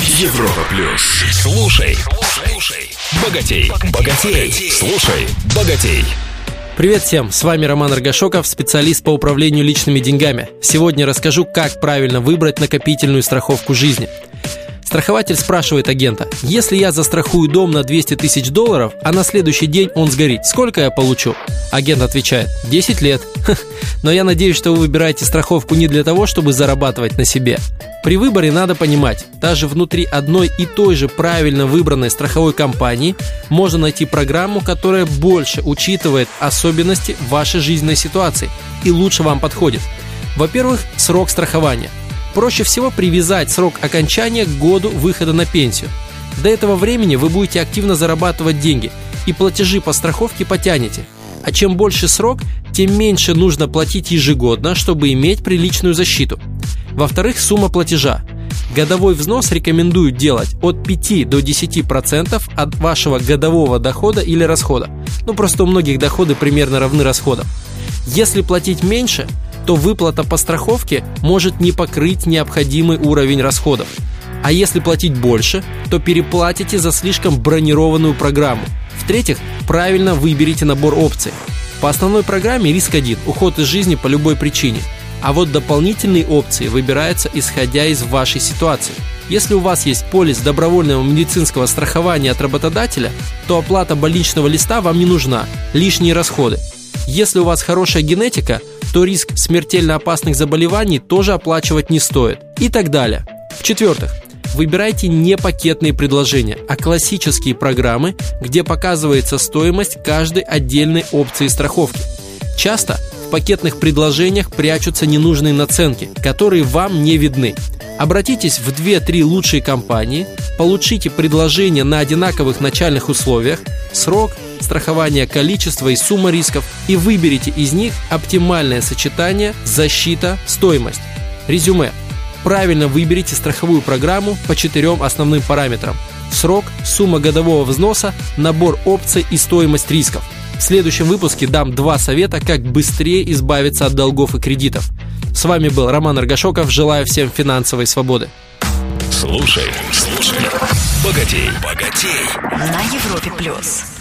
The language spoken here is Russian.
Европа плюс. Слушай, слушай, богатей, богатей, слушай, богатей. Привет всем, с вами Роман Аргашоков, специалист по управлению личными деньгами. Сегодня расскажу, как правильно выбрать накопительную страховку жизни. Страхователь спрашивает агента, если я застрахую дом на 200 тысяч долларов, а на следующий день он сгорит, сколько я получу? Агент отвечает, 10 лет. Но я надеюсь, что вы выбираете страховку не для того, чтобы зарабатывать на себе. При выборе надо понимать, даже внутри одной и той же правильно выбранной страховой компании можно найти программу, которая больше учитывает особенности вашей жизненной ситуации и лучше вам подходит. Во-первых, срок страхования – Проще всего привязать срок окончания к году выхода на пенсию. До этого времени вы будете активно зарабатывать деньги и платежи по страховке потянете. А чем больше срок, тем меньше нужно платить ежегодно, чтобы иметь приличную защиту. Во-вторых, сумма платежа. Годовой взнос рекомендуют делать от 5 до 10% от вашего годового дохода или расхода. Ну просто у многих доходы примерно равны расходам. Если платить меньше, то выплата по страховке может не покрыть необходимый уровень расходов. А если платить больше, то переплатите за слишком бронированную программу. В-третьих, правильно выберите набор опций. По основной программе риск один – уход из жизни по любой причине. А вот дополнительные опции выбираются исходя из вашей ситуации. Если у вас есть полис добровольного медицинского страхования от работодателя, то оплата больничного листа вам не нужна, лишние расходы. Если у вас хорошая генетика – то риск смертельно опасных заболеваний тоже оплачивать не стоит. И так далее. В-четвертых, выбирайте не пакетные предложения, а классические программы, где показывается стоимость каждой отдельной опции страховки. Часто в пакетных предложениях прячутся ненужные наценки, которые вам не видны. Обратитесь в 2-3 лучшие компании, получите предложение на одинаковых начальных условиях, срок, страхование количества и сумма рисков и выберите из них оптимальное сочетание защита-стоимость. Резюме. Правильно выберите страховую программу по четырем основным параметрам. Срок, сумма годового взноса, набор опций и стоимость рисков. В следующем выпуске дам два совета, как быстрее избавиться от долгов и кредитов. С вами был Роман Аргашоков. Желаю всем финансовой свободы. Слушай, слушай, богатей, богатей. На Европе плюс.